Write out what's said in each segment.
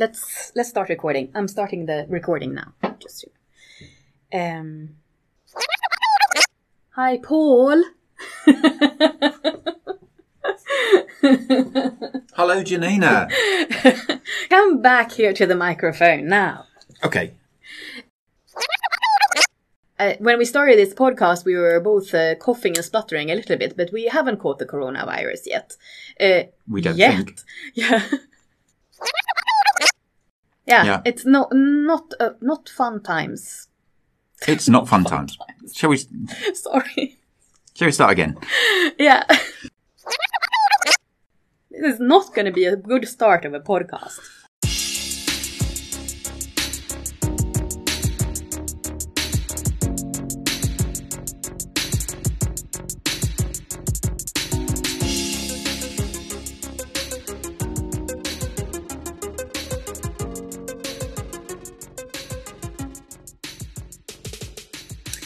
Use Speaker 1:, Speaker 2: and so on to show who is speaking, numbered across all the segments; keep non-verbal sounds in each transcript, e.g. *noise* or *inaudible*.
Speaker 1: let's let's start recording. I'm starting the recording now. Just so- um. Hi, Paul. *laughs*
Speaker 2: Hello, Janina.
Speaker 1: Come back here to the microphone now.
Speaker 2: Okay.
Speaker 1: Uh, when we started this podcast, we were both uh, coughing and spluttering a little bit, but we haven't caught the coronavirus yet. Uh,
Speaker 2: We don't
Speaker 1: yet.
Speaker 2: think. *laughs*
Speaker 1: Yeah. Yeah.
Speaker 2: Yeah.
Speaker 1: It's not not uh, not fun times.
Speaker 2: It's not fun *laughs* times. Shall we? *laughs*
Speaker 1: Sorry.
Speaker 2: Shall we start again?
Speaker 1: Yeah. *laughs* this is not going to be a good start of a podcast.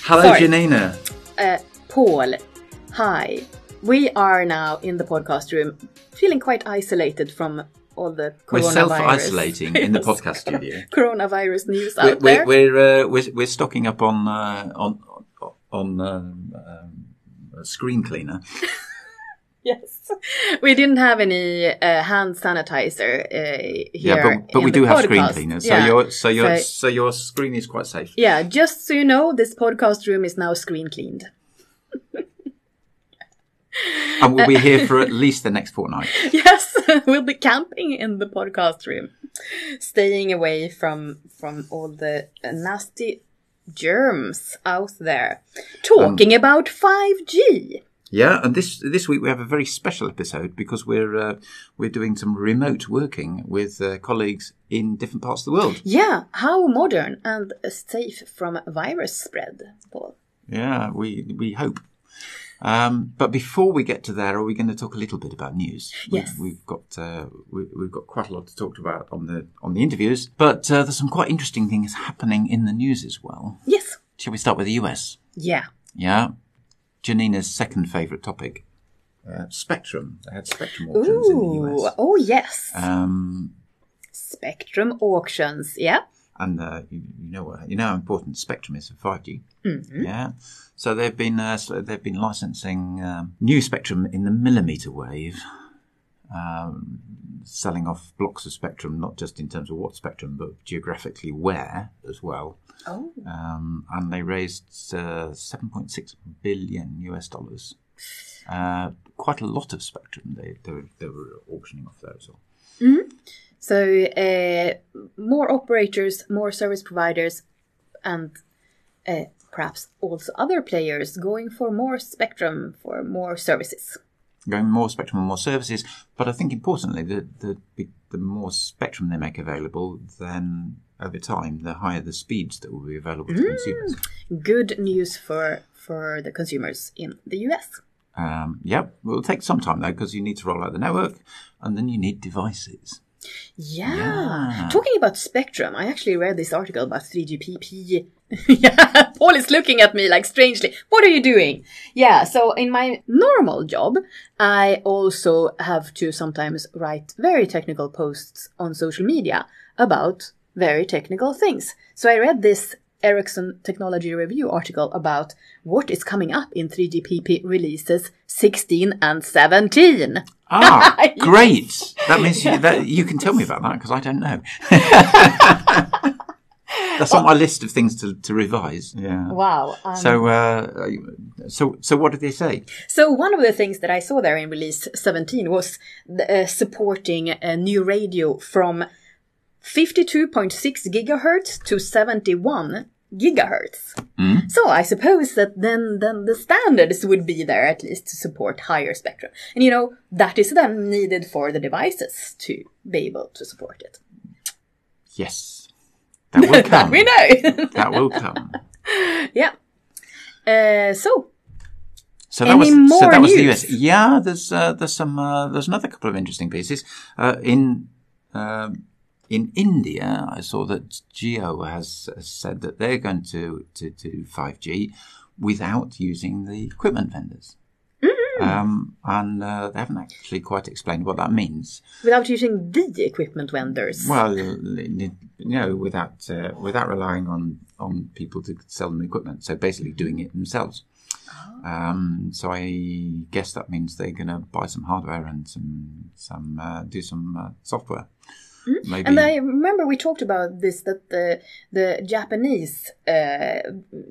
Speaker 2: Hello,
Speaker 1: Sorry.
Speaker 2: Janina.
Speaker 1: Uh, Paul, hi. We are now in the podcast room, feeling quite isolated from all the
Speaker 2: We're self-isolating in the podcast studio. *laughs*
Speaker 1: Coronavirus news
Speaker 2: We're
Speaker 1: out there.
Speaker 2: we're we're, uh, we're we're stocking up on uh, on on um, um, screen cleaner. *laughs* *laughs*
Speaker 1: Yes, we didn't have any uh, hand sanitizer uh, here.
Speaker 2: Yeah, but, but
Speaker 1: in
Speaker 2: we
Speaker 1: the
Speaker 2: do have screen
Speaker 1: podcast.
Speaker 2: cleaners, so
Speaker 1: Yeah.
Speaker 2: your so your
Speaker 1: So-
Speaker 2: so your screen is quite safe.
Speaker 1: yeah. Just so you know, this podcast room is now screen cleaned. *laughs*
Speaker 2: And we'll be here for at *laughs* least the next fortnight.
Speaker 1: Yes, we'll be camping in the podcast room, staying away from from all the nasty germs out there. Talking about five G.
Speaker 2: Yeah, and this this week we have a very special episode because we're uh, we're doing some remote working with uh, colleagues in different parts of the world.
Speaker 1: Yeah, how modern and safe from virus spread, Paul.
Speaker 2: Yeah, we we hope. Um, but before we get to there, are we going to talk a little bit about news? We-
Speaker 1: Yes.
Speaker 2: we've got uh, we, we've got quite a lot to talk about on the on the interviews, but uh, there's some quite interesting things happening in the news as well.
Speaker 1: Yes.
Speaker 2: Shall we start with the US?
Speaker 1: Yeah.
Speaker 2: Yeah, Janina's second favourite topic, uh, Spectrum. They had Spectrum auctions in the US.
Speaker 1: Oh yes.
Speaker 2: Um,
Speaker 1: Spectrum auctions. Yeah.
Speaker 2: and uh, you, you know what you know how important Spectrum is for five G. Yeah, so they've been uh, so they've been licensing um, new Spectrum in the millimeter wave, um, selling off blocks of Spectrum, not just in terms of what Spectrum, but geographically where as well.
Speaker 1: Oh.
Speaker 2: Um, and they raised uh, seven point six billion US dollars. Uh, quite a lot of Spectrum they they were, they were auctioning off there as well.
Speaker 1: So uh, more operators, more service providers, and uh, perhaps also other players going for more spectrum for more services.
Speaker 2: Going more spectrum and more services. But I think importantly, the the the more spectrum they make available, then over time, the higher the speeds that will be available to consumers.
Speaker 1: Good news for for the consumers in the US.
Speaker 2: Um, yep, it will take some time though because you need to roll out the network, and then you need devices.
Speaker 1: Yeah.
Speaker 2: Yeah.
Speaker 1: Talking about spectrum, I actually read this article about 3GPP. *laughs* yeah, Paul is looking at me like strangely. What are you doing? Yeah, so in my normal job, I also have to sometimes write very technical posts on social media about very technical things. So I read this Ericsson Technology Review article about what is coming up in 3GPP releases 16 and 17.
Speaker 2: Ah, *laughs*
Speaker 1: Yes.
Speaker 2: great! That means you, that you can tell me about that because I don't know. *laughs* That's on my list of things to, to revise. Yeah.
Speaker 1: Wow. um,
Speaker 2: So, uh, so, so, what did they say?
Speaker 1: So one of the things that I saw there in release 17 was the, uh, supporting a new radio from 52.6 gigahertz to 71 gigahertz. So I suppose that then then the standards would be there at least to support higher spectrum. And you know, that is then needed for the devices to be able to support it.
Speaker 2: Yes, that will *laughs*
Speaker 1: that
Speaker 2: come.
Speaker 1: we know. *laughs*
Speaker 2: That will come.
Speaker 1: yeah. Uh, so
Speaker 2: So that was so
Speaker 1: more
Speaker 2: that was the? US. Yeah, there's uh, there's some uh, there's another couple of interesting pieces uh, in um, in India. I saw that Jio has, said that they're going to to do 5G without using the equipment vendors. Um, and uh, they haven't actually quite explained what that means.
Speaker 1: Without using the equipment vendors.
Speaker 2: Well, you know, without uh, without relying on on people to sell them equipment, so basically doing it themselves. Um, so I guess that means they're going to buy some hardware and some some uh, do some uh, software. Maybe.
Speaker 1: And I remember we talked about this that the the Japanese uh,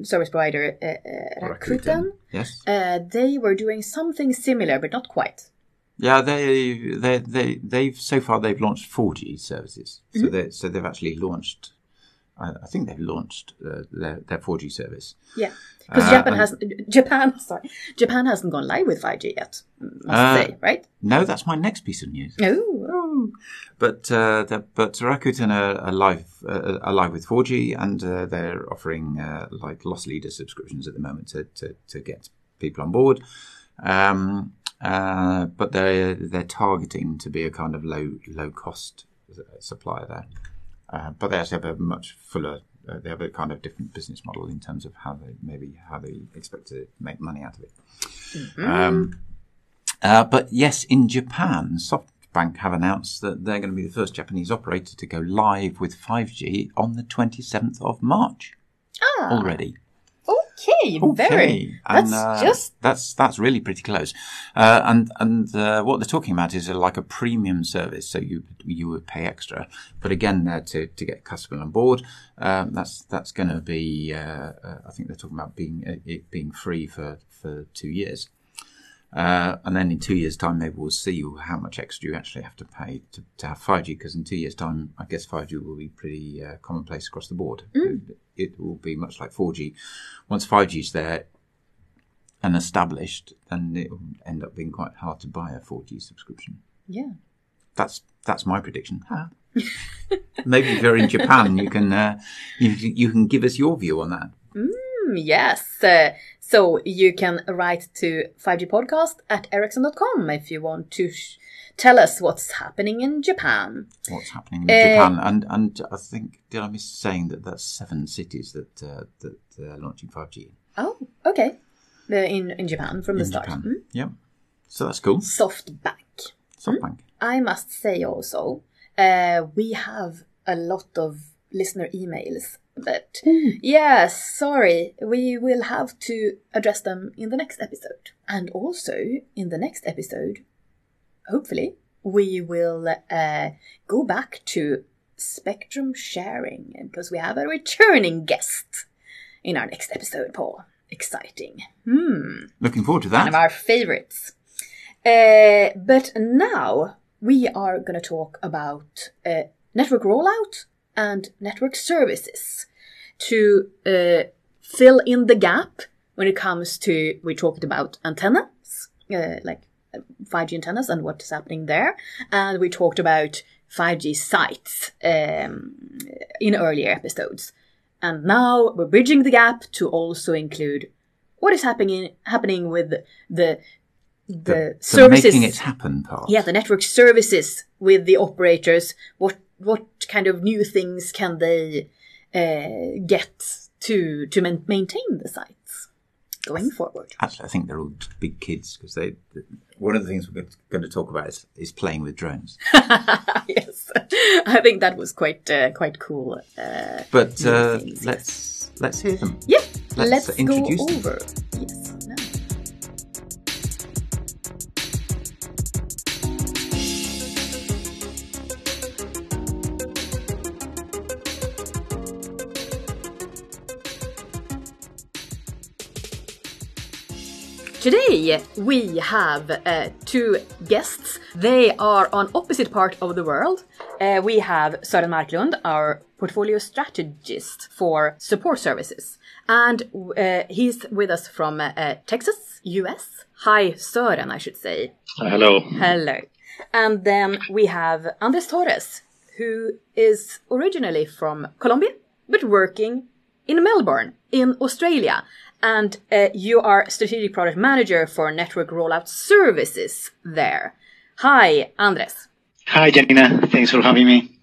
Speaker 1: service provider uh, uh, Rakuten,
Speaker 2: Yes.
Speaker 1: uh, they were doing something similar, but not quite.
Speaker 2: Yeah, they they they they've so far they've launched 4G services. So they so they've actually launched. I, I think they've launched uh, their their 4G service.
Speaker 1: Yeah, because
Speaker 2: Uh,
Speaker 1: Japan
Speaker 2: and-
Speaker 1: has Japan. *laughs* Sorry, Japan hasn't gone live with 5G yet. Must
Speaker 2: Uh,
Speaker 1: say, right?
Speaker 2: No, that's my next piece of news.
Speaker 1: Oh,
Speaker 2: But uh, the, but Rakuten are, are live uh, are live with 4G, and uh, they're offering uh, like loss leader subscriptions at the moment to, to, to get people on board. Um, uh, but they're they're targeting to be a kind of low low cost supplier there. Uh, but they actually have a much fuller. Uh, they have a kind of different business model in terms of how they maybe how they expect to make money out of it. Um, uh, but yes, in Japan, SoftBank have announced that they're going to be the first Japanese operator to go live with 5G on the 27th of March
Speaker 1: ah,
Speaker 2: already.
Speaker 1: Okay, very.
Speaker 2: And,
Speaker 1: That's
Speaker 2: uh,
Speaker 1: just
Speaker 2: that's that's really pretty close. Uh, and and uh, what they're talking about is uh, like a premium service, so you you would pay extra. But again, uh, to to get a customer on board, um, that's that's going to be. Uh, uh, I think they're talking about being uh, it being free for for two years. Uh, and then in two years' time, maybe we'll see how much extra you actually have to pay to, to have 5G. Because in two years' time, I guess 5G will be pretty uh, commonplace across the board. It, it will be much like 4G. Once 5G is there and established, then it will end up being quite hard to buy a 4G subscription.
Speaker 1: yeah.
Speaker 2: That's that's my prediction. maybe if you're in Japan, you can uh, you, you can give us your view on that.
Speaker 1: Mm, Yes. Uh, so you can write to 5gpodcast at ericsson.com if you want to sh- tell us what's happening in Japan.
Speaker 2: what's happening in
Speaker 1: Uh,
Speaker 2: Japan. And and I think did I miss saying that that's seven cities that uh, that are launching five G in?
Speaker 1: Oh, okay. In, in Japan from the start.
Speaker 2: Japan.
Speaker 1: Mm.
Speaker 2: Yep. So that's cool.
Speaker 1: SoftBank.
Speaker 2: SoftBank.
Speaker 1: I must say also, uh, we have a lot of listener emails. But yes, sorry, we will have to address them in the next episode. And also, in the next episode, hopefully, we will uh, go back to spectrum sharing because we have a returning guest in our next episode, Paul. Exciting. Hmm
Speaker 2: Looking forward to that.
Speaker 1: one of our favorites. Uh, but now we are going to talk about uh, network rollout and network services to uh, fill in the gap when it comes to. We talked about antennas, uh, like uh, 5G antennas and what is happening there, and we talked about 5G sites um, in earlier episodes. And now we're bridging the gap to also include what is happening happening with the the,
Speaker 2: The
Speaker 1: services.
Speaker 2: making it happen part.
Speaker 1: yeah, the network services with the operators. What what kind of new things can they uh, get to to maintain the sites going forward?
Speaker 2: Actually, I think they're all big kids because they. One of the things we're going to talk about is, is playing with drones. *laughs*
Speaker 1: yes, I think that was quite uh, quite cool. Uh,
Speaker 2: But uh,
Speaker 1: things,
Speaker 2: let's let's hear them.
Speaker 1: yeah,
Speaker 2: Let's
Speaker 1: let's,
Speaker 2: introduce
Speaker 1: go
Speaker 2: them.
Speaker 1: over. Yes. Today we have uh, two guests. They are on opposite part of the world. Uh, we have Søren Marklund, our portfolio strategist for support services, and uh, he's with us from uh, Texas, US. Hi, Søren, I should say.
Speaker 3: Hello.
Speaker 1: Hello. And then we have Andres Torres, who is originally from Colombia, but working in Melbourne, in Australia. And uh, you are strategic product manager for network rollout services there. Hi, Andres.
Speaker 3: Hi, Janina. Thanks for having me.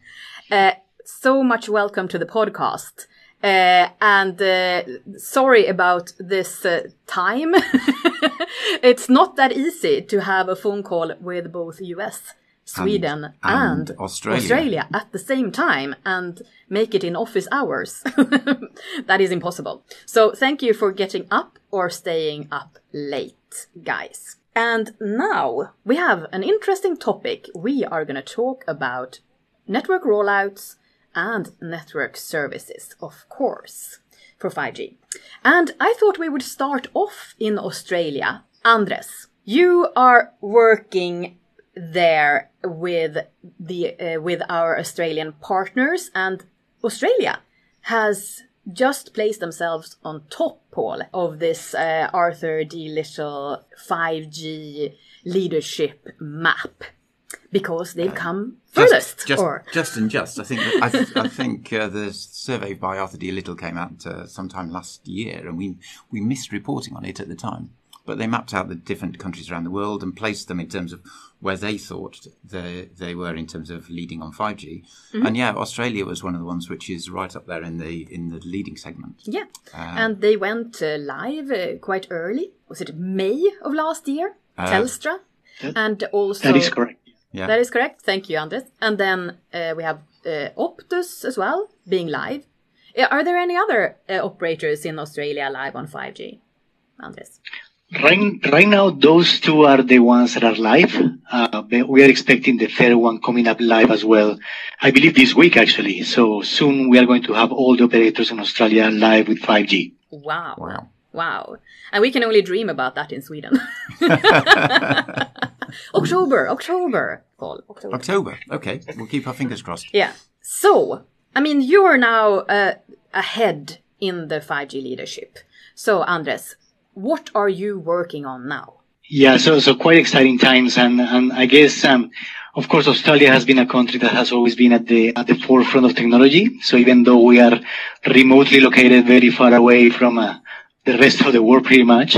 Speaker 1: Uh, so much welcome to the podcast. Uh, and uh, sorry about this uh, time. *laughs* it's not that easy to have a phone call with both US, Sweden, and, and, and Australia. Australia. at the same time and make it in office hours. *laughs* that is impossible. So thank you for getting up or staying up late, guys. And now we have an interesting topic. We are going to talk about network rollouts and network services, of course, for 5G. And I thought we would start off in Australia. Andres, you are working there with the uh, with our Australian partners and Australia has just placed themselves on top, Paul, of this uh, Arthur D. Little 5G leadership map because they've come furthest.
Speaker 2: Just, just,
Speaker 1: or...
Speaker 2: just and just. I think I, th- I think uh, the survey by Arthur D. Little came out uh, sometime last year, and we we missed reporting on it at the time. But they mapped out the different countries around the world and placed them in terms of where they thought they they were in terms of leading on 5G. Mm-hmm. And yeah, Australia was one of the ones which is right up there in the in the leading segment.
Speaker 1: Yeah, uh, and they went uh, live uh, quite early. Was it May of last year? Uh, Telstra, and also
Speaker 3: that is correct.
Speaker 1: Yeah. That is correct. Thank you, Andres. And then uh, we have uh, Optus as well being live. Are there any other uh, operators in Australia live on 5G, Andres?
Speaker 3: Right, right now, those two are the ones that are live. Uh, we are expecting the third one coming up live as well. I believe this week actually. So soon we are going to have all the operators in Australia live with 5G.
Speaker 1: Wow. Wow. Wow. And we can only dream about that in Sweden. *laughs* October, October, Paul.
Speaker 2: October. October. Okay. We'll keep our fingers crossed.
Speaker 1: Yeah. So, I mean, you are now uh, ahead in the 5G leadership. So, Andres, what are you working on now?
Speaker 3: Yeah, so so quite exciting times, and and I guess um, of course Australia has been a country that has always been at the at the forefront of technology. So even though we are remotely located very far away from uh, the rest of the world pretty much,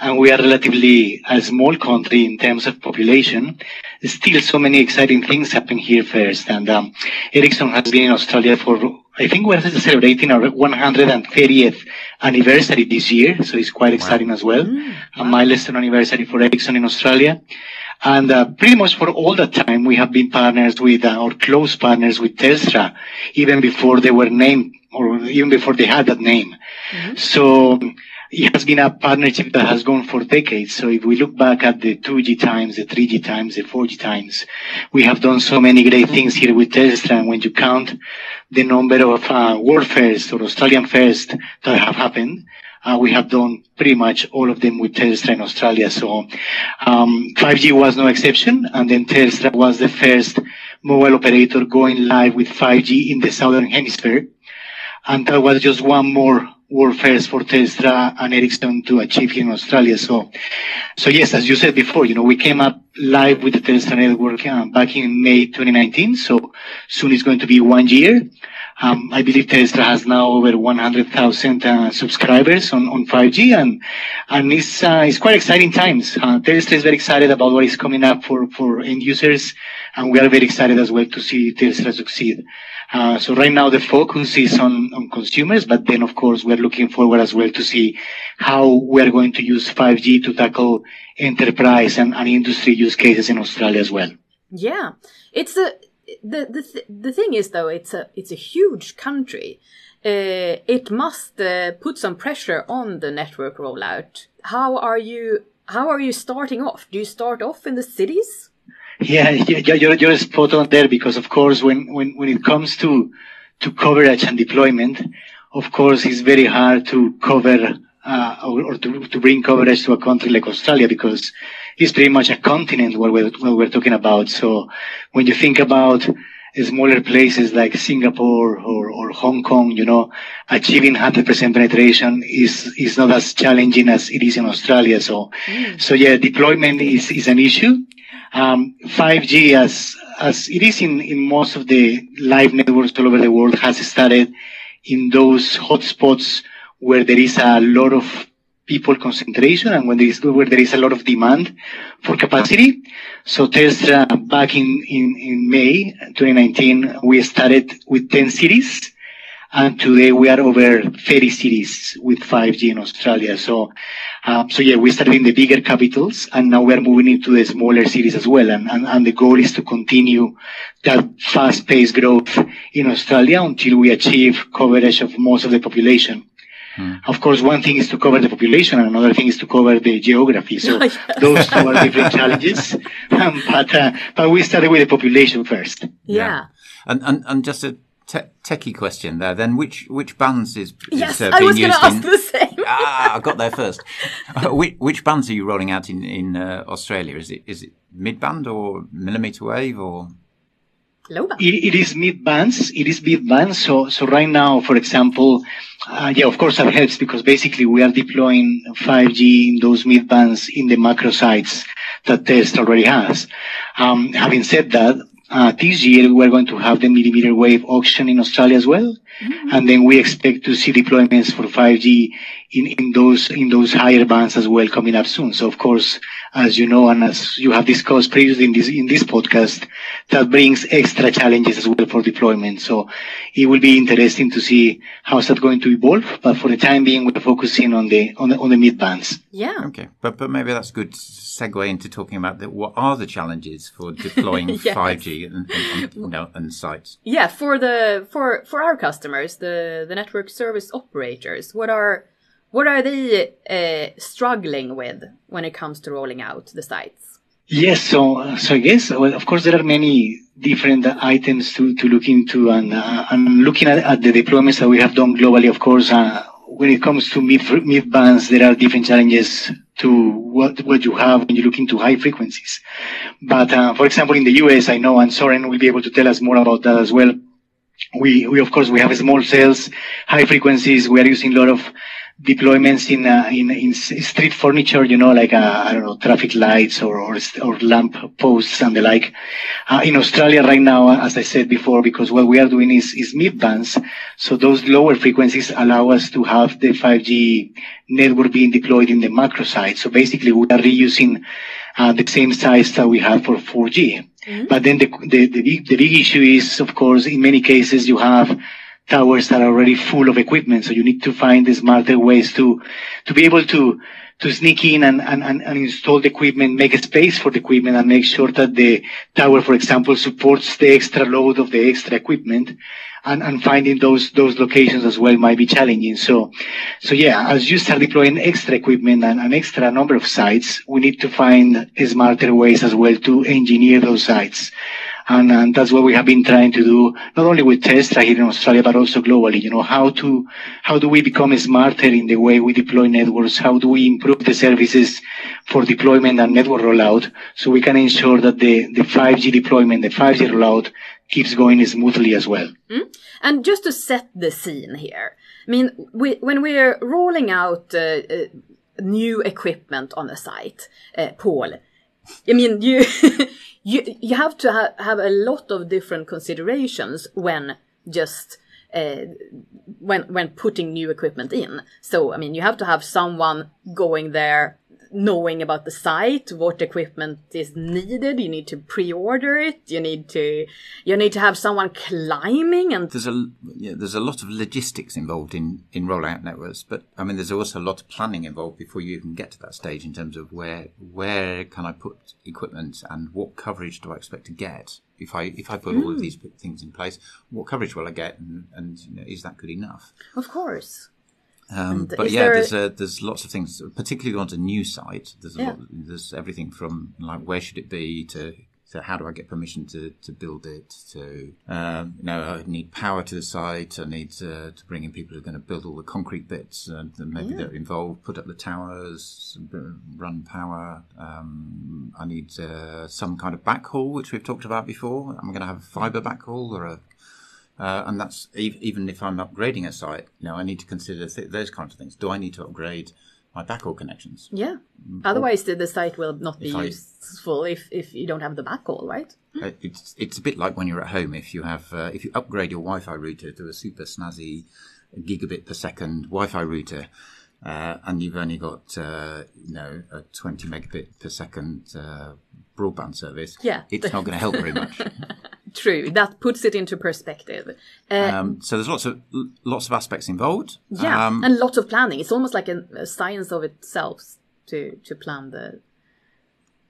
Speaker 3: and we are relatively a small country in terms of population. Still, so many exciting things happen here first. And um, Ericsson has been in Australia for, I think, we're celebrating our 130th anniversary this year, so it's quite exciting wow. as well. Mm, wow. A milestone anniversary for Ericsson in Australia. And uh, pretty much for all that time, we have been partners with, uh, or close partners with Telstra, even before they were named, or even before they had that name. Mm-hmm. So it has been a partnership that has gone for decades. So if we look back at the 2G times, the 3G times, the 4G times, we have done so many great things here with Telstra. And when you count the number of uh, World First or Australian First that have happened, uh, we have done pretty much all of them with Telstra in Australia. So um, 5G was no exception, and then Telstra was the first mobile operator going live with 5G in the southern hemisphere. And that was just one more world first for Telstra and Ericsson to achieve here in Australia. So, so yes, as you said before, you know, we came up live with the Telstra network uh, back in May 2019. So soon it's going to be one year. Um, I believe Telstra has now over 100,000 uh, subscribers on, on 5G, and and it's uh, it's quite exciting times. Uh, Telstra is very excited about what is coming up for for end users, and we are very excited as well to see Telstra succeed. Uh, so right now the focus is on, on consumers, but then of course we're looking forward as well to see how we're going to use 5G to tackle enterprise and, and industry use cases in Australia as well.
Speaker 1: Yeah, it's a the the th- the thing is though it's a it's a huge country. Uh, it must uh, put some pressure on the network rollout. How are you? How are you starting off? Do you start off in the cities?
Speaker 3: Yeah, *laughs* you're, you're spot on there because of course when, when, when it comes to, to coverage and deployment, of course it's very hard to cover uh, or, or to, to bring coverage to a country like Australia because it's pretty much a continent what we're, what we're talking about. So when you think about smaller places like Singapore or, or Hong Kong, you know, achieving 100% penetration is, is not as challenging as it is in Australia. So, mm. so yeah, deployment is, is an issue. Um, 5G, as as it is in, in most of the live networks all over the world, has started in those hotspots where there is a lot of people concentration and when there is where there is a lot of demand for capacity. So Telstra back in, in, in May 2019, we started with 10 cities And today we are over 30 cities with 5G in Australia. So, uh, so yeah, we started in the bigger capitals and now we are moving into the smaller cities as well. And, and, and the goal is to continue that fast paced growth in Australia until we achieve coverage of most of the population. Hmm. Of course, one thing is to cover the population, and another thing is to cover the geography. So *laughs* those two are different challenges. Um, *laughs* but uh, but we started with the population first.
Speaker 1: Yeah, yeah.
Speaker 2: and and and just a te- techie question there. Then, which which bands is, is
Speaker 1: yes,
Speaker 2: uh,
Speaker 1: being
Speaker 2: used
Speaker 1: in? the same. *laughs*
Speaker 2: ah, I got there first. *laughs* Uh, which, which bands are you rolling out in in uh, Australia? Is it is it mid band or millimeter wave or?
Speaker 3: Low band. It, it is mid bands. It is mid bands. So so right now, for example uh, yeah, of course that helps because basically we are deploying 5G in those mid bands in the macro sites that Test already has. Um, having said that, uh, this year we're going to have the millimeter wave auction in Australia as well. Mm-hmm. And then we expect to see deployments for 5G in, in those, in those higher bands as well coming up soon. So of course, as you know, and as you have discussed previously in this, in this podcast, that brings extra challenges as well for deployment. So it will be interesting to see how is that going to evolve. But for the time being, we're focusing on the, on the, on the mid bands.
Speaker 1: Yeah.
Speaker 2: Okay. But, but maybe that's good segue into talking about the, what are the challenges for deploying *laughs* yes. 5G and, and, and, you know, and sites?
Speaker 1: Yeah. For the, for, for our customers, the, the network service operators, what are, what are they uh, struggling with when it comes to rolling out the sites?
Speaker 3: Yes, so so I guess well, of course there are many different items to, to look into, and uh, and looking at, at the deployments that we have done globally. Of course, uh, when it comes to mid mid bands, there are different challenges to what what you have when you look into high frequencies. But uh, for example, in the US, I know, and Søren will be able to tell us more about that as well. We we of course we have small cells, high frequencies. We are using a lot of deployments in, uh, in, in street furniture, you know, like, uh, I don't know, traffic lights or, or, or lamp posts and the like. Uh, in Australia right now, as I said before, because what we are doing is, is mid bands. So those lower frequencies allow us to have the 5G network being deployed in the macro site. So basically we are reusing, uh, the same size that we have for 4G. Mm-hmm. But then the, the, the big, the big issue is, of course, in many cases you have towers that are already full of equipment. So you need to find the smarter ways to, to be able to, to sneak in and, and, and, install the equipment, make a space for the equipment and make sure that the tower, for example, supports the extra load of the extra equipment. And, and finding those, those locations as well might be challenging. So, so yeah, as you start deploying extra equipment and an extra number of sites, we need to find smarter ways as well to engineer those sites. And, and that's what we have been trying to do, not only with Telstra here in Australia, but also globally. You know, how to, how do we become smarter in the way we deploy networks? How do we improve the services for deployment and network rollout so we can ensure that the, the 5G deployment, the 5G rollout keeps going smoothly as well.
Speaker 1: Mm. And just to set the scene here, I mean, we, when we're rolling out uh, uh, new equipment on a site, uh, Paul, I mean, you *laughs* you you have to ha- have a lot of different considerations when just uh, when when putting new equipment in. So I mean, you have to have someone going there knowing about the site, what equipment is needed. You need to pre-order it. You need to, you need to have someone climbing and.
Speaker 2: There's a, yeah, there's a lot of logistics involved in, in rollout networks, but I mean, there's also a lot of planning involved before you even get to that stage in terms of where, where can I put equipment and what coverage do I expect to get? If I, if I put mm. all of hmm. these things in place, what coverage will I get and, and you know, is that good enough?
Speaker 1: Of course.
Speaker 2: Um, but yeah, there there's a, there's lots of things, particularly on a new site. There's yeah. lot, there's everything from like where should it be to to how do I get permission to, to build it? To um, you know, I need power to the site. I need to, to bring in people who are going to build all the concrete bits and maybe yeah. they're involved, put up the towers, run power. Um, I need uh, some kind of backhaul, which we've talked about before. I'm going to have a fiber backhaul or a uh, and that's even if I'm upgrading a site, you know, I need to consider th- those kinds of things. Do I need to upgrade my backhaul connections?
Speaker 1: Yeah. Mm, Otherwise, the, the site will not be if useful I, if, if you don't have the backhaul, right?
Speaker 2: Uh, it's it's a bit like when you're at home. If you have uh, if you upgrade your Wi-Fi router to a super snazzy gigabit per second Wi-Fi router, uh, and you've only got uh, you know a 20 megabit per second uh, broadband service,
Speaker 1: yeah,
Speaker 2: it's not going to help very much. *laughs*
Speaker 1: true. That puts it into perspective. Uh,
Speaker 2: Um, so there's lots of lots of aspects involved.
Speaker 1: yeah,
Speaker 2: Um,
Speaker 1: and lots of planning. It's almost like a, a science of itself to to plan the.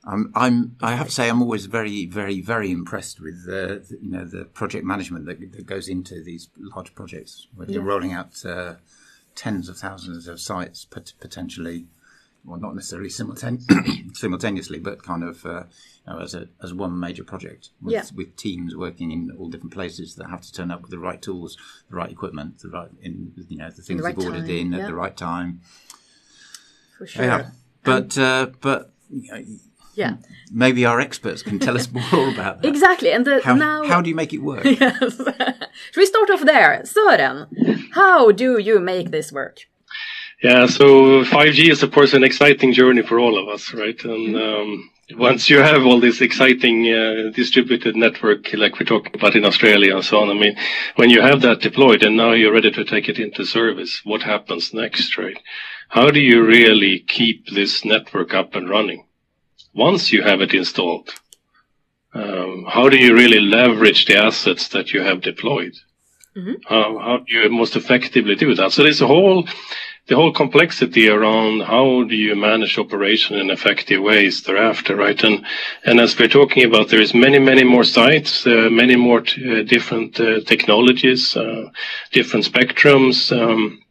Speaker 2: I'm, I'm, I have to say, I'm always very, very, very impressed with the, the you know, the project management that, that goes into these large projects when you're rolling out uh, tens of thousands of sites pot- potentially, well, not necessarily simultane- *clears throat* simultaneously, but kind of uh, you know, as a as one major project with,
Speaker 1: Yeah.
Speaker 2: with teams working in all different places that have to turn up with the right tools, the right equipment, the right in you know the things
Speaker 1: right
Speaker 2: they've ordered
Speaker 1: time,
Speaker 2: in
Speaker 1: yeah.
Speaker 2: at the right time.
Speaker 1: For sure.
Speaker 2: Yeah, but uh, but. You know,
Speaker 1: Yeah.
Speaker 2: maybe our experts can tell us *laughs* more about that.
Speaker 1: Exactly. And the,
Speaker 2: How,
Speaker 1: now.
Speaker 2: how do you make it work? *laughs*
Speaker 1: Yes. *laughs* Should we start off there? Søren, how do you make this work?
Speaker 4: Yeah, so 5G is of course an exciting journey for all of us, right? And um, once you have all this exciting uh, distributed network, like we're talking about in Australia and so on, I mean, when you have that deployed and now you're ready to take it into service, what happens next, right? How do you really keep this network up and running once you have it installed? Um, how do you really leverage the assets that you have deployed? How, how do you most effectively do that? So there's a whole the whole complexity around how do you manage operation in effective ways thereafter, right? And and as we're talking about, there is many many more sites, uh, many more t- uh, different uh, technologies, uh, different spectrums. Um,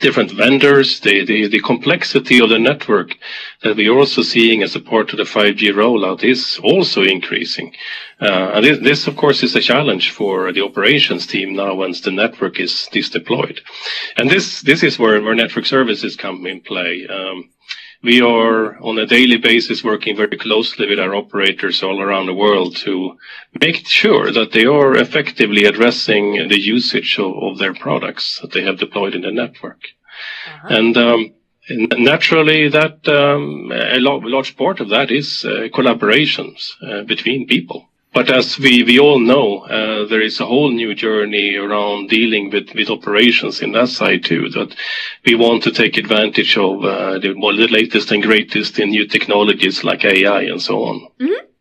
Speaker 4: different vendors, the, the, the complexity of the network that we are also seeing as a part of the 5G rollout is also increasing. Uh, and this, this, of course, is a challenge for the operations team now once the network is, is deployed. And this, this is where, where network services come in play. Um, we are on a daily basis working very closely with our operators all around the world to make sure that they are effectively addressing the usage of, of their products that they have deployed in the network. And um, naturally, that um, a large part of that is uh, collaborations uh, between people. But as we, we all know, uh, there is a whole new journey around dealing with, with operations in that side too, that we want to take advantage of uh, the, well, the latest and greatest in new technologies like AI and so on.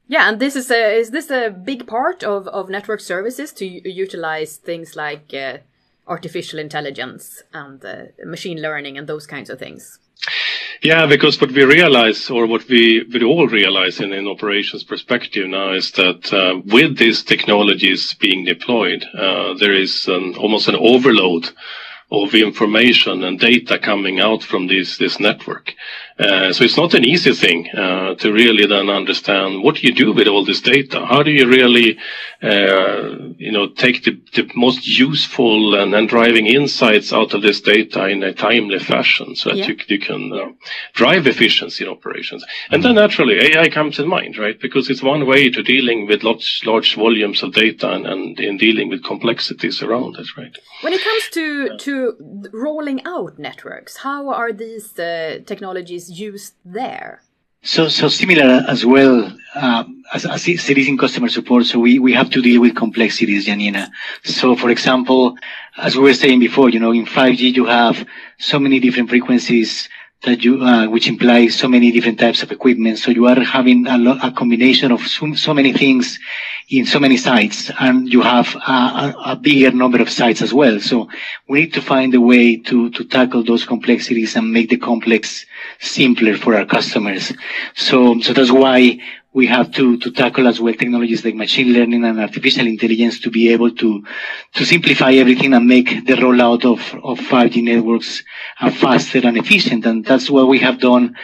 Speaker 1: Yeah, and this is a is this a big part of of network services to utilize things like uh, artificial intelligence and uh, machine learning and those kinds of things.
Speaker 4: Yeah, because what we realize, or what we, we all realize in an operations perspective now, is that uh, with these technologies being deployed, uh, there is an, almost an overload of information and data coming out from this this network. Uh, so it's not an easy thing uh, to really then understand what you do with all this data. How do you really, uh, you know, take the, the most useful and, and driving insights out of this data in a timely fashion, so that
Speaker 1: Yeah.
Speaker 4: you, you can uh, drive efficiency in operations. And then naturally AI comes in mind, right? Because it's one way to dealing with large large volumes of data and, and in dealing with complexities around it, right?
Speaker 1: When it comes to to rolling out networks, how are these uh, used there?
Speaker 3: So, so similar as well um, as, as it is in customer support. So we, we have to deal with complexities, Janina. So, for example, as we were saying before, you know, in 5G you have so many different frequencies that you, uh, which implies so many different types of equipment. So you are having a, lo- a combination of so, so many things in so many sites, and you have a, a, a bigger number of sites as well. So we need to find a way to to tackle those complexities and make the complex simpler for our customers. So so that's why we have to, to tackle as well technologies like machine learning and artificial intelligence to be able to, to simplify everything and make the rollout of, of 5G networks uh, faster and efficient. And that's what we have done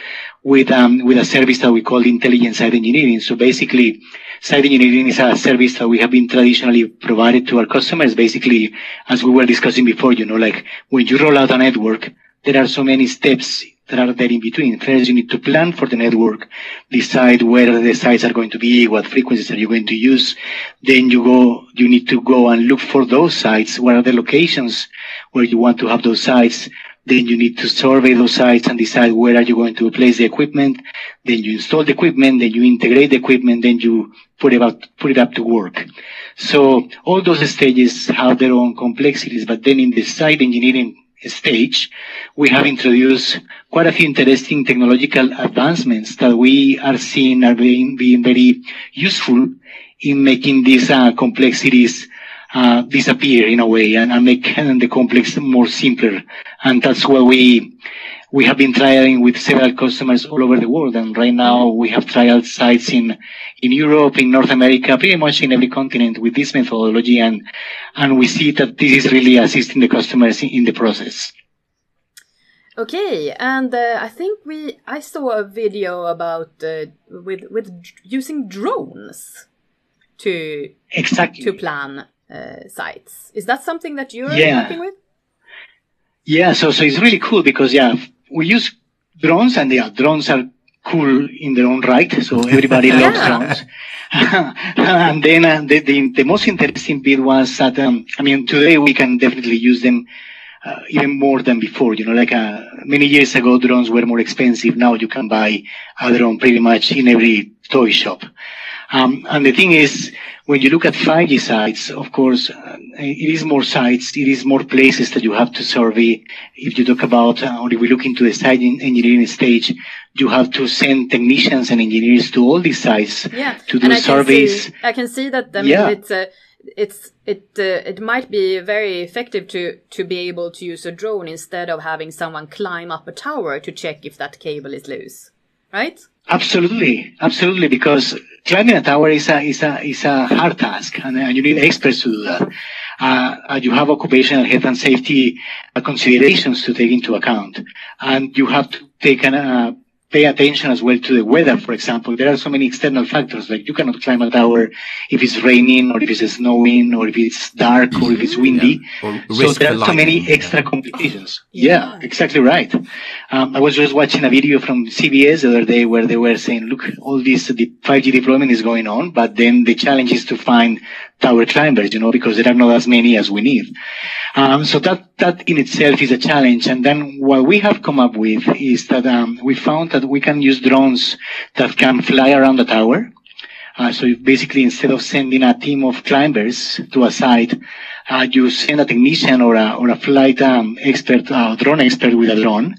Speaker 3: with, um, with a service that we call intelligent site engineering. So basically, site engineering is a service that we have been traditionally provided to our customers. Basically, as we were discussing before, you know, like when you roll out a network, there are so many steps that are there in between. First, you need to plan for the network, decide where the sites are going to be, what frequencies are you going to use. Then you go, you need to go and look for those sites. Where are the locations where you want to have those sites? Then you need to survey those sites and decide where are you going to place the equipment. Then you install the equipment, then you integrate the equipment, then you put it up, put it up to work. So all those stages have their own complexities, but then in the site engineering stage, we have introduced quite a few interesting technological advancements that we are seeing are being, being very useful in making these uh, complexities uh, disappear in a way and, and make the complex more simpler. And that's what we we have been trialing with several customers all over the world. And right now we have trial sites in in Europe, in North America, pretty much in every continent with this methodology. And and we see that this is really assisting the customers in, in the process.
Speaker 1: Okay, and uh, I think we I saw a video about uh, with with using drones to
Speaker 3: exactly
Speaker 1: to plan uh, sites. Is that something that you're yeah. working with?
Speaker 3: Yeah, so so it's really cool because yeah, we use drones and yeah, drones are cool in their own right. So everybody loves drones. *laughs* and then uh, the, the, the most interesting bit was that um, I mean today we can definitely use them uh, even more than before. You know, like uh, many years ago, drones were more expensive. Now you can buy a drone pretty much in every toy shop. Um, and the thing is, when you look at 5G sites, of course, uh, it is more sites, it is more places that you have to survey. If you talk about, uh, or if we look into the site engineering stage, you have to send technicians and engineers to all these sites
Speaker 1: yeah.
Speaker 3: to do
Speaker 1: I
Speaker 3: surveys.
Speaker 1: Can see, I can see that. I mean, yeah. it's a, it's it uh, it might be very effective to to be able to use a drone instead of having someone climb up a tower to check if that cable is loose, right?
Speaker 3: Absolutely, absolutely, because climbing a tower is a is a is a hard task, and, uh, you need experts to do that. Uh, you have occupational health and safety uh, considerations to take into account, and you have to take an, uh, pay attention as well to the weather, for example. There are so many external factors, like you cannot climb a tower if it's raining, or if it's snowing, or if it's dark, or if it's windy. Yeah. So there are so many extra complications. Yeah, yeah exactly right. Um, I was just watching a video from CBS the other day where they were saying, look, all this the 5G deployment is going on, but then the challenge is to find tower climbers, you know, because there are not as many as we need. Um, so that, that in itself is a challenge. And then what we have come up with is that, um, we found that we can use drones that can fly around the tower. Uh, so basically, instead of sending a team of climbers to a site, uh, you send a technician or a, or a flight um, expert, uh, drone expert with a drone.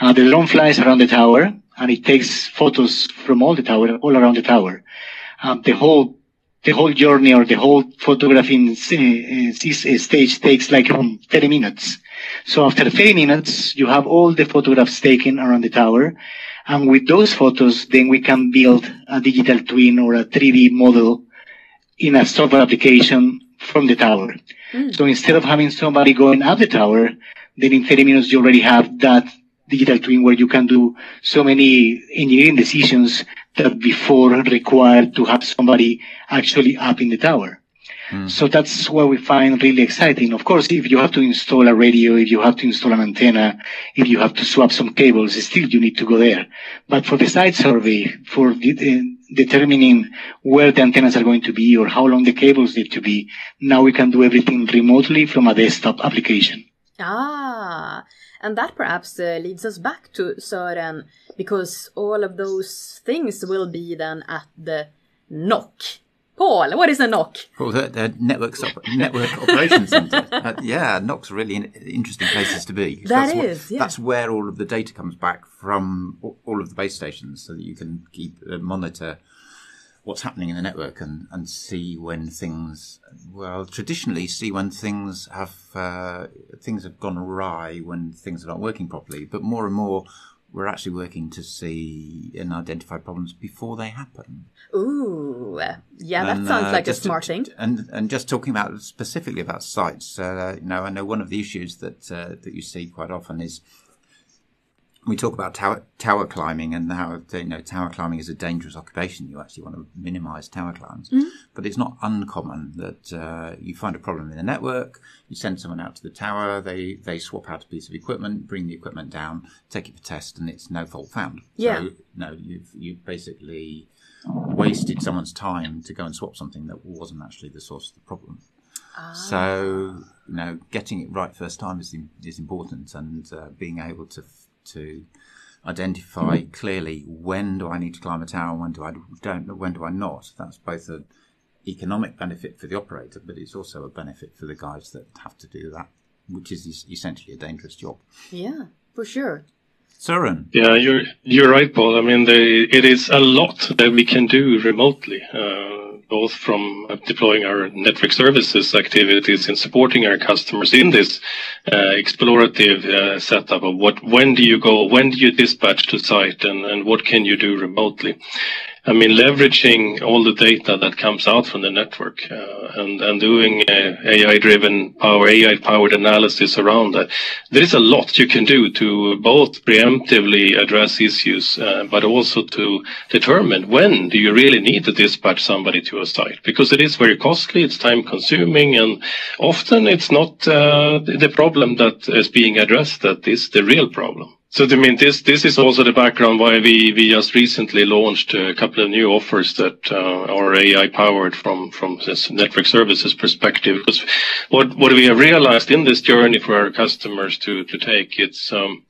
Speaker 3: Uh, the drone flies around the tower and it takes photos from all the tower, all around the tower. Um, the whole the whole journey or the whole photographing uh, stage takes like um, 30 minutes. So after 30 minutes, you have all the photographs taken around the tower. And with those photos, then we can build a digital twin or a 3D model in a software application from the tower. Mm. So instead of having somebody going up the tower, then in 30 minutes you already have that digital twin where you can do so many engineering decisions that before required to have somebody actually up in the tower. Mm. So that's what we find really exciting. Of course, if you have to install a radio, if you have to install an antenna, if you have to swap some cables, still you need to go there. But for the site survey, for de- determining where the antennas are going to be or how long the cables need to be, now we can do everything remotely from a desktop application.
Speaker 1: Ah, and that perhaps uh, leads us back to Søren, because all of those things will be then at the NOC. Paul, what is a NOC?
Speaker 2: Well, the, the network, network operations *laughs* center. Uh, yeah, NOC's really in, interesting places to be.
Speaker 1: That that's is,
Speaker 2: what, yeah. That's where all of the data comes back from all of the base stations, so that you can keep uh, monitor what's happening in the network and, and see when things, well, traditionally see when things have, uh, things have gone awry, when things are not working properly. But more and more, we're actually working to see and identify problems before they happen.
Speaker 1: Ooh, yeah, that sounds uh, like a smart to, thing.
Speaker 2: And and just talking about specifically about sites, uh, you know, I know one of the issues that uh, that you see quite often is we talk about tower, tower climbing and how you know tower climbing is a dangerous occupation. You actually want to minimise tower climbs, mm-hmm. but it's not uncommon that uh, you find a problem in the network. You send someone out to the tower, they they swap out a piece of equipment, bring the equipment down, take it for test, and it's no fault found.
Speaker 1: Yeah.
Speaker 2: So no, you've you've basically wasted someone's time to go and swap something that wasn't actually the source of the problem. Ah. So, you know, getting it right first time is is important, and uh, being able to to identify clearly when do I need to climb a tower and when do I don't when do I not. That's both an economic benefit for the operator, but it's also a benefit for the guys that have to do that, which is essentially a dangerous job.
Speaker 1: Yeah, for sure.
Speaker 2: Søren.
Speaker 4: Yeah, you're you're right, Paul. I mean, they, it is a lot that we can do remotely. Uh, both from deploying our network services activities and supporting our customers in this uh, explorative uh, setup of what, when do you go, when do you dispatch to site, and, and what can you do remotely. I mean, leveraging all the data that comes out from the network uh, and, and doing uh, AI-driven power, AI-powered analysis around that. There is a lot you can do to both preemptively address issues, uh, but also to determine when do you really need to dispatch somebody to a site because it is very costly, it's time-consuming, and often it's not uh, the problem that is being addressed that is the real problem. So I mean, this this is also the background why we we just recently launched a couple of new offers that uh, are AI powered from from this network services perspective. Because what we have realized in this journey for our customers to to take it's um,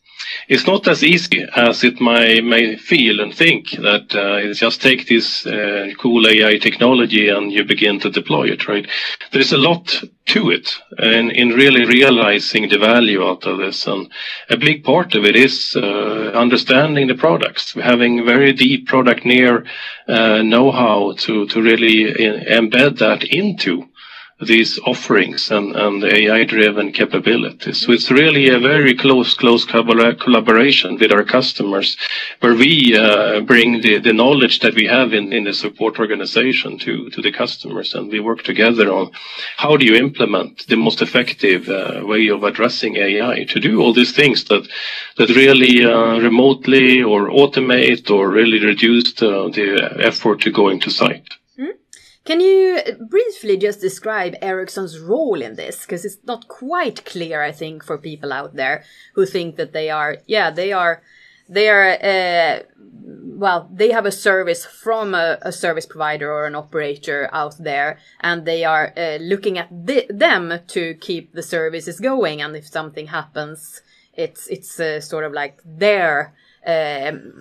Speaker 4: it's not as easy as it may, may feel and think that uh, just take this uh, cool AI technology and you begin to deploy it, right? There is a lot to it and in really realizing the value out of this. And a big part of it is uh, understanding the products, having very deep product near uh, know-how to, to really embed that into these offerings and, and AI-driven capabilities. So it's really a very close, close collaboration with our customers, where we uh, bring the, the knowledge that we have in, in the support organization to, to the customers, and we work together on how do you implement the most effective uh, way of addressing AI to do all these things that that really uh, remotely or automate or really reduce the, the effort to going to site.
Speaker 1: Can you briefly just describe Ericsson's role in this? Because it's not quite clear, I think, for people out there who think that they are, yeah, they are, they are, uh, well, they have a service from a, a, service provider or an operator out there, and they are uh, looking at the, them to keep the services going. And if something happens, it's it's uh, sort of like their um,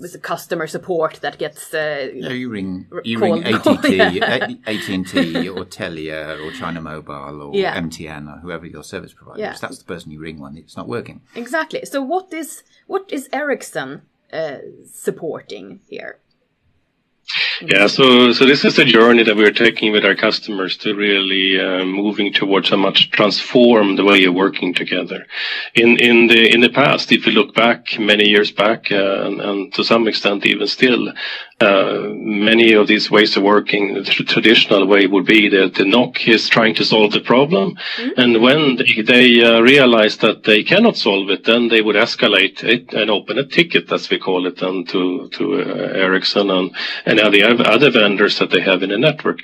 Speaker 1: with the customer support that gets uh,
Speaker 2: yeah, you ring you ring ATT, *laughs* AT&T or Telia or China Mobile or yeah. MTN or whoever your service provider yeah. is. That's the person you ring when it's not working.
Speaker 1: Exactly. So what is what is Ericsson uh, supporting here?
Speaker 4: Yeah, so so this is the journey that we're taking with our customers to really uh, moving towards a much transformed way of working together. In in the in the past, if you look back many years back, uh, and, and, to some extent even still, uh, many of these ways of working, the traditional way would be that the NOC is trying to solve the problem, mm-hmm. and when they, they uh, realize that they cannot solve it, then they would escalate it and open a ticket, as we call it, then to to uh, Ericsson and and the other vendors that they have in a network,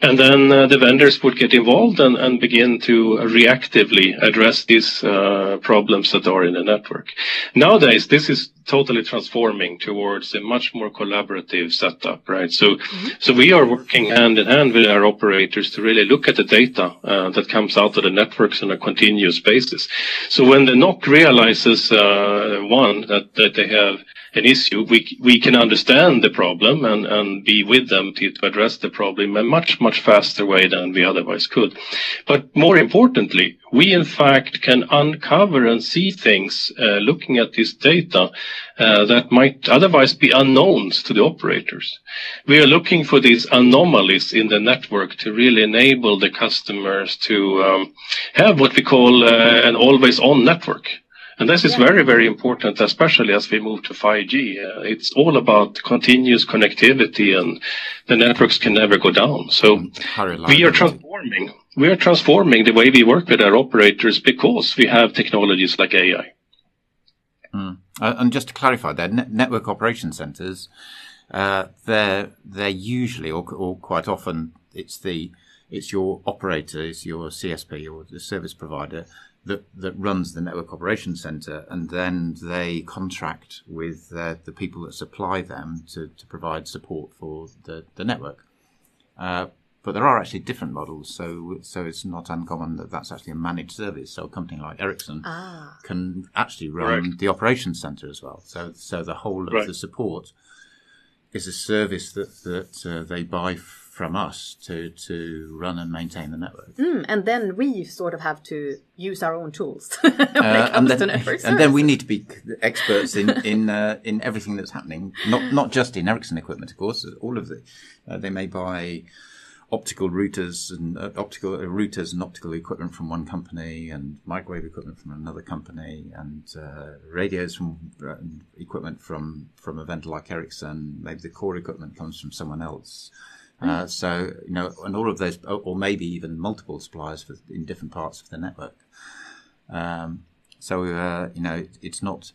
Speaker 4: and then uh, the vendors would get involved and, and begin to reactively address these uh, problems that are in the network. Nowadays, this is totally transforming towards a much more collaborative setup, right? So, mm-hmm. so we are working hand in hand with our operators to really look at the data uh, that comes out of the networks on a continuous basis. So when the NOC realizes uh, one that that they have an issue, we we can understand the problem and and be with them to, to address the problem in a much much faster way than we otherwise could. But more importantly, we in fact can uncover and see things uh, looking at this data uh, that might otherwise be unknowns to the operators. We are looking for these anomalies in the network to really enable the customers to um, have what we call uh, an always on network. And this is very, very important, especially as we move to 5G. Uh, it's all about continuous connectivity and the networks can never go down. So we are transforming, we are transforming the way we work with our operators because we have technologies like AI.
Speaker 2: Mm. Uh, and just to clarify, there, net- network operation centers, uh, they're they're usually or, or quite often it's the it's your operator, it's your CSP or the service provider that that runs the network operations center, and then they contract with uh, the people that supply them to, to provide support for the the network. Uh, but there are actually different models, so so it's not uncommon that that's actually a managed service. So a company like Ericsson ah. can actually run right. the operations center as well. So so the whole of right. the support is a service that that uh, they buy from us to to run and maintain the network.
Speaker 1: Mm, and then we sort of have to use our own tools *laughs* when it
Speaker 2: Uh,
Speaker 1: comes
Speaker 2: and,
Speaker 1: to
Speaker 2: then,
Speaker 1: network
Speaker 2: and then we need to be experts in in uh, in everything that's happening. Not not just in Ericsson equipment, of course. All of the uh, they may buy optical routers and uh, optical uh, routers and optical equipment from one company, and microwave equipment from another company, and uh, radios from uh, equipment from from a vendor like Ericsson. Maybe the core equipment comes from someone else. Uh, so you know, and all of those, or maybe even multiple suppliers for, in different parts of the network. Um, so uh, you know, it's not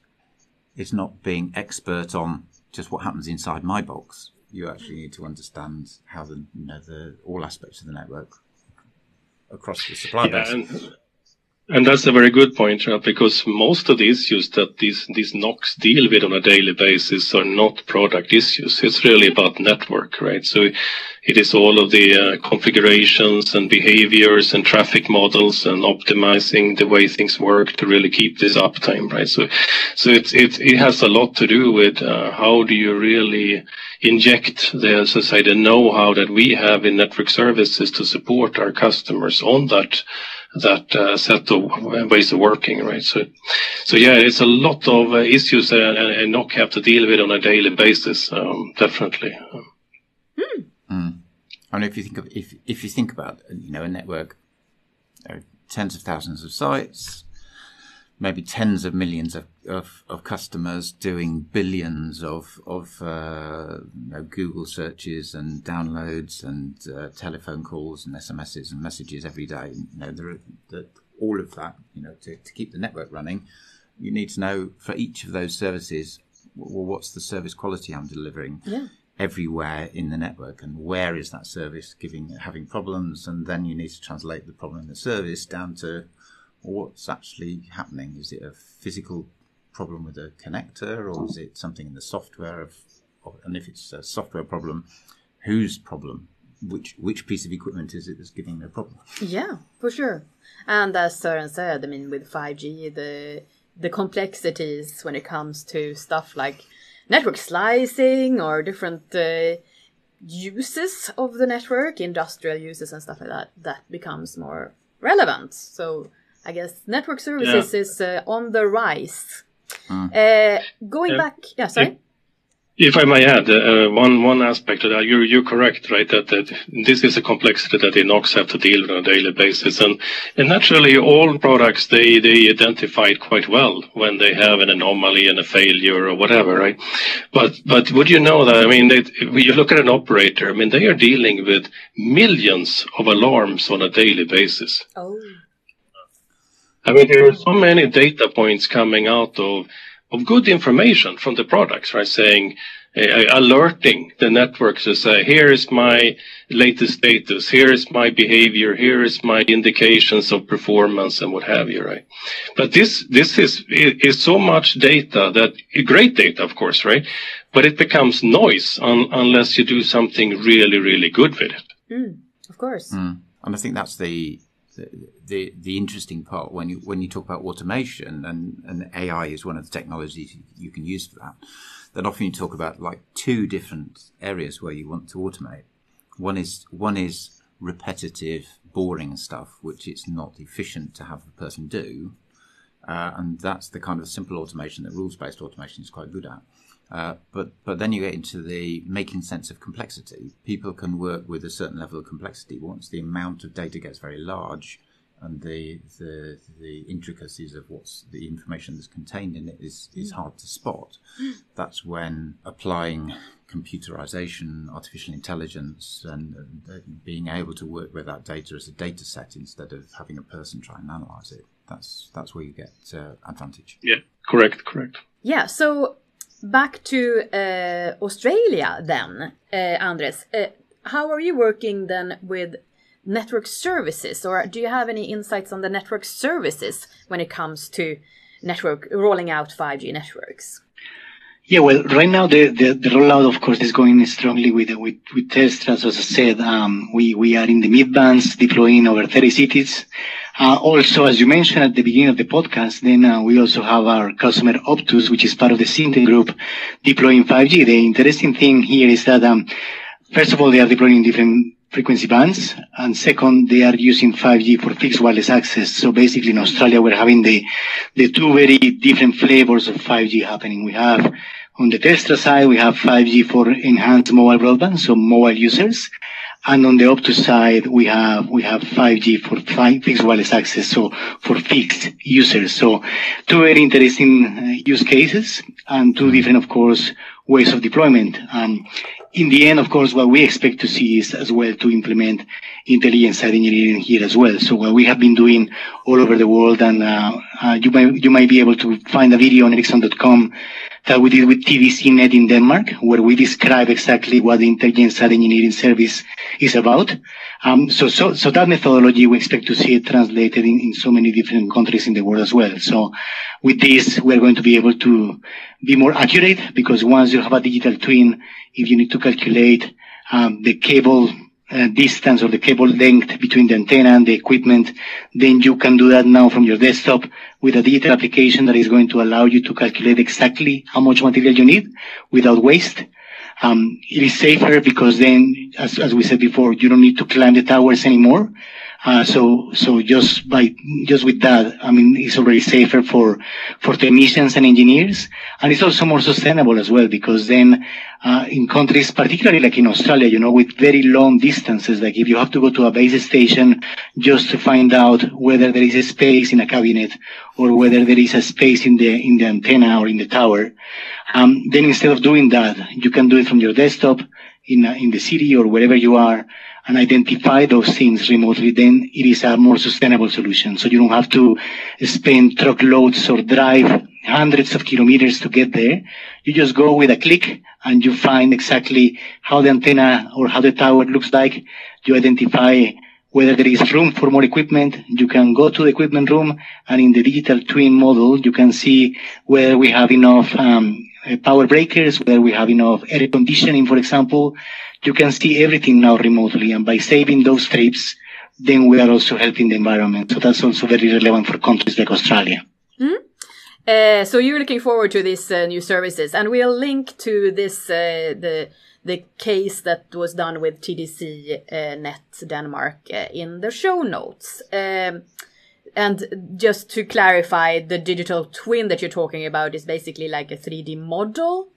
Speaker 2: it's not being expert on just what happens inside my box. You actually need to understand how the you know the all aspects of the network across the supply
Speaker 4: Yeah,
Speaker 2: base.
Speaker 4: and, and that's a very good point, right? Because most of the issues that these these NOCs deal with on a daily basis are not product issues. It's really about network, right? So it is all of the uh, configurations and behaviors and traffic models and optimizing the way things work to really keep this uptime, right? So so it's it it has a lot to do with uh, how do you really inject the so to say the know-how that we have in network services to support our customers on that that uh, set of ways of working, right? So, so yeah, it's a lot of uh, issues uh, and, and NOC have to deal with on a daily basis, um, definitely.
Speaker 2: I mean, if you think of if if you think about you know a network, there are tens of thousands of sites, maybe tens of millions of, of, of customers doing billions of of uh, you know, Google searches and downloads and uh, telephone calls and SMSs and messages every day. You know, there are, the, all of that. You know, to, to keep the network running, you need to know for each of those services, well, what's the service quality I'm delivering
Speaker 1: Yeah.
Speaker 2: everywhere in the network, and where is that service giving having problems, and then you need to translate the problem in the service down to what's actually happening. Is it a physical problem with a connector, or is it something in the software of, and if it's a software problem, whose problem? Which which piece of equipment is it that's giving the problem?
Speaker 1: Yeah, for sure. And as Søren said, I mean, with 5G, the the complexities when it comes to stuff like network slicing or different uh, uses of the network, industrial uses and stuff like that, that becomes more relevant. So I guess network services is uh, on the rise. Uh, going
Speaker 4: Yeah.
Speaker 1: back, yeah, sorry.
Speaker 4: If I may add, uh, one one aspect of that, you're you're correct, right? That, that this is a complexity that the NOCs have to deal with on a daily basis, and and naturally, all products they they identify it quite well when they have an anomaly and a failure or whatever, right? But but would you know that? I mean, they, when you look at an operator, I mean, they are dealing with millions of alarms on a daily basis.
Speaker 1: Oh,
Speaker 4: I mean, there are so many data points coming out of of good information from the products, right? Saying, uh, alerting the networks to say, here is my latest status, here is my behavior, here is my indications of performance and what have you, right? But this this is is so much data that great data, of course, right? But it becomes noise un, unless you do something really, really good with it.
Speaker 1: of course.
Speaker 2: And I think that's the the, the the interesting part when you when you talk about automation and, and AI is one of the technologies you- can use for that. Then often you talk about like two different areas where you want to automate. One is one is repetitive, boring stuff, which it's not efficient to have a person do, uh, and that's the kind of simple automation that rules-based automation is quite good at. Uh, but but then you get into the making sense of complexity. People can work with a certain level of complexity. Once the amount of data gets very large, and the the the intricacies of what's the information that's contained in it is is hard to spot. That's when applying computerization, artificial intelligence, and, and being able to work with that data as a data set instead of having a person try and analyze it. That's that's where you get uh, advantage.
Speaker 4: Yeah, correct, correct.
Speaker 1: Yeah, so back to uh, Australia then, uh, Andres. Uh, how are you working then with network services, or do you have any insights on the network services when it comes to network rolling out 5G networks?
Speaker 3: Yeah, well, right now the, the, the rollout, of course, is going strongly with with with Telstra. As I said, um, we we are in the mid bands deploying over 30 cities. Uh, also, as you mentioned at the beginning of the podcast, then uh, we also have our customer Optus, which is part of the Singtel group, deploying 5G. The interesting thing here is that um, first of all, they are deploying different frequency bands. And second, they are using 5G for fixed wireless access. So basically in Australia, we're having the, the two very different flavors of 5G happening. We have on the Telstra side, we have 5G for enhanced mobile broadband, so mobile users. And on the Optus side, we have, we have 5G for fixed wireless access, so for fixed users. So two very interesting uh, use cases and two different, of course, ways of deployment. Um, in the end, of course, what we expect to see is as well to implement intelligent site engineering here as well. So what we have been doing all over the world, and uh, uh, you might you might be able to find a video on Ericsson.com that we did with TDC Net in Denmark, where we describe exactly what the intelligent site engineering service is about. Um, so, so, so that methodology, we expect to see it translated in, in so many different countries in the world as well. So with this, we're going to be able to be more accurate because once you have a digital twin, if you need to calculate um, the cable uh, distance or the cable length between the antenna and the equipment, then you can do that now from your desktop with a digital application that is going to allow you to calculate exactly how much material you need without waste. Um, it is safer because then, as, as we said before, you don't need to climb the towers anymore. Uh, so, so just by, just with that, I mean, it's already safer for, for technicians and engineers. And it's also more sustainable as well because then, uh, in countries, particularly like in Australia, you know, with very long distances, like if you have to go to a base station just to find out whether there is a space in a cabinet or whether there is a space in the, in the antenna or in the tower, um, then instead of doing that, you can do it from your desktop in, in the city or wherever you are and identify those things remotely, then it is a more sustainable solution. So you don't have to spend truckloads or drive hundreds of kilometers to get there. You just go with a click and you find exactly how the antenna or how the tower looks like. You identify whether there is room for more equipment. You can go to the equipment room and in the digital twin model, you can see whether we have enough um, power breakers, whether we have enough air conditioning, for example you can see everything now remotely. And by saving those trips, then we are also helping the environment. So that's also very relevant for countries like Australia.
Speaker 1: Mm-hmm. Uh, so you're looking forward to these uh, new services, and we'll link to this uh, the the case that was done with TDC uh, Net Denmark uh, in the show notes. Um, and just to clarify, the digital twin that you're talking about is basically like a 3D model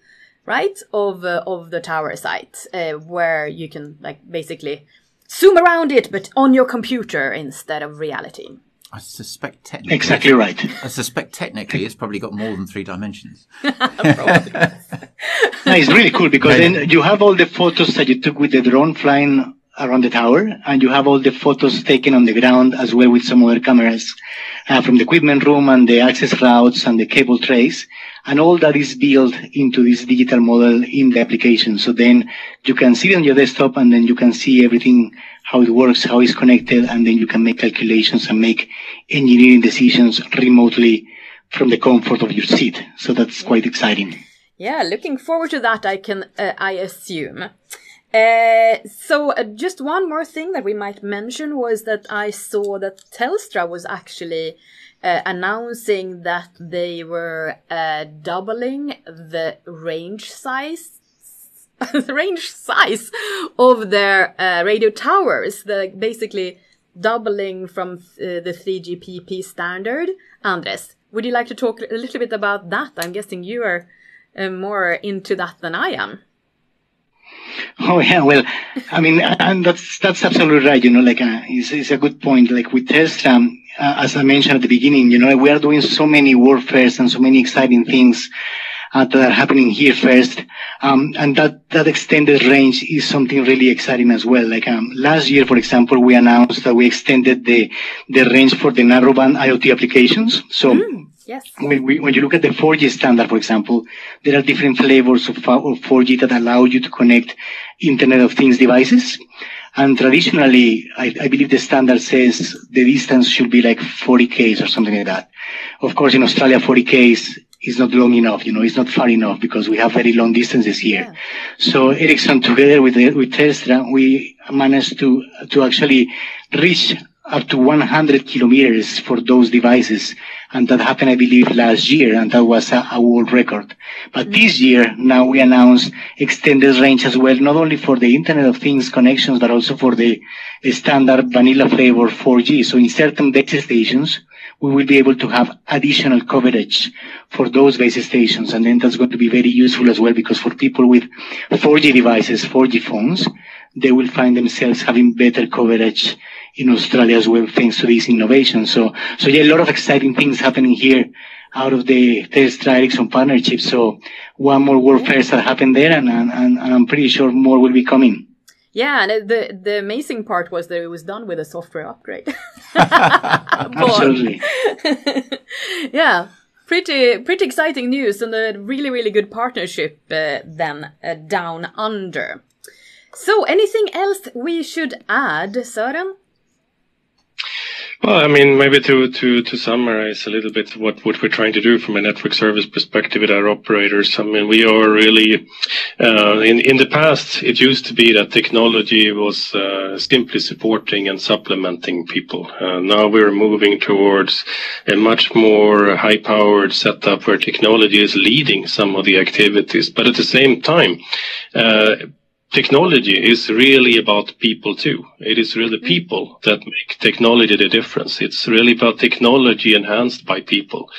Speaker 1: right of uh, of the tower site uh, where you can like basically zoom around it but on your computer instead of reality
Speaker 2: I suspect technically.
Speaker 3: Exactly right.
Speaker 2: I suspect technically it's probably got more than three dimensions. *laughs* *laughs*
Speaker 3: no, it's really cool because then you have all the photos that you took with the drone flying around the tower, and you have all the photos taken on the ground as well with some other cameras uh, from the equipment room and the access routes and the cable trays. And all that is built into this digital model in the application. So then you can see it on your desktop and then you can see everything, how it works, how it's connected, and then you can make calculations and make engineering decisions remotely from the comfort of your seat. So that's quite exciting.
Speaker 1: Yeah, looking forward to that, I can, uh, I assume. Uh, so uh, just one more thing that we might mention was that I saw that Telstra was actually uh, announcing that they were uh, doubling the range size *laughs* the range size of their uh, radio towers. The basically doubling from uh, the 3GPP standard. Andres, would you like to talk a little bit about that? I'm guessing you are more into that than I am. *laughs*
Speaker 3: Oh yeah, well, I mean, and that's that's absolutely right. You know, like uh, it's, it's a good point. Like with Telstra, um, uh, as I mentioned at the beginning, you know, we are doing so many warfares and so many exciting things uh, that are happening here first, um, and that that extended range is something really exciting as well. Like um, last year, for example, we announced that we extended the the range for the narrowband IoT applications. So. Mm
Speaker 1: Yes.
Speaker 3: When, we, when you look at the 4G standard, for example, there are different flavors of, of 4G that allow you to connect Internet of Things devices. And traditionally, I, I, believe the standard says the distance should be like 40 Ks or something like that. Of course, in Australia, 40 Ks is not long enough, you know, it's not far enough because we have very long distances here. Yeah. So Ericsson together with, with Telstra, we managed to, to actually reach up to 100 kilometers for those devices. And that happened, I believe, last year, and that was a, a world record. But mm-hmm. this year, now we announced extended range as well, not only for the Internet of Things connections, but also for the standard vanilla flavor 4G. So in certain base stations, we will be able to have additional coverage for those base stations. And then that's going to be very useful as well because for people with 4G devices, 4G phones, they will find themselves having better coverage in Australia as well, thanks to this innovation. So, so yeah, a lot of exciting things happening here out of the Telstra Ericsson partnership. So one more World Fairs that happened there, and, and, and I'm pretty sure more will be coming.
Speaker 1: Yeah, and the the amazing part was that it was done with a software upgrade. *laughs*
Speaker 3: Absolutely. *laughs*
Speaker 1: yeah, pretty pretty exciting news and a really really good partnership uh, then uh, down under. So, anything else we should add, Søren?
Speaker 4: Well, I mean, maybe to, to, to summarize a little bit what, what we're trying to do from a network service perspective with our operators. I mean, we are really, uh, in, in the past, it used to be that technology was uh, simply supporting and supplementing people. Uh, now we're moving towards a much more high powered setup where technology is leading some of the activities. But at the same time, uh, technology is really about people too. It is really mm. people that make technology the difference. It's really about technology enhanced by people.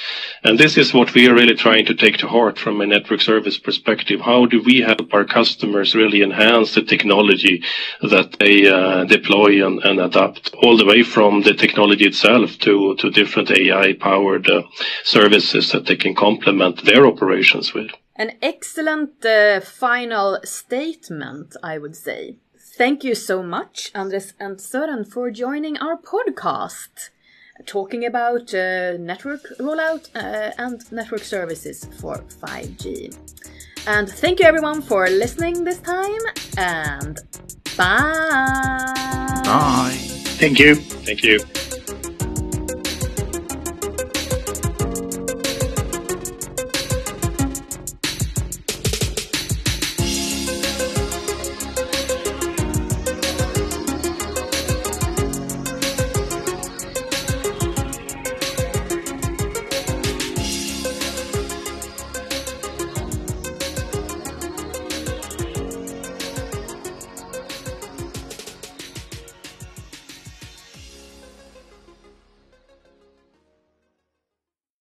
Speaker 4: And this is what we are really trying to take to heart from a network service perspective. How do we help our customers really enhance the technology that they uh, deploy and, and, adapt all the way from the technology itself to, to different AI powered uh, services that they can complement their operations with.
Speaker 1: An excellent uh, final statement, I would say. Thank you so much, Andres and Søren, for joining our podcast, talking about uh, network rollout uh, and network services for 5G. And thank you everyone for listening this time, and bye!
Speaker 2: Bye!
Speaker 3: Thank you.
Speaker 4: Thank you.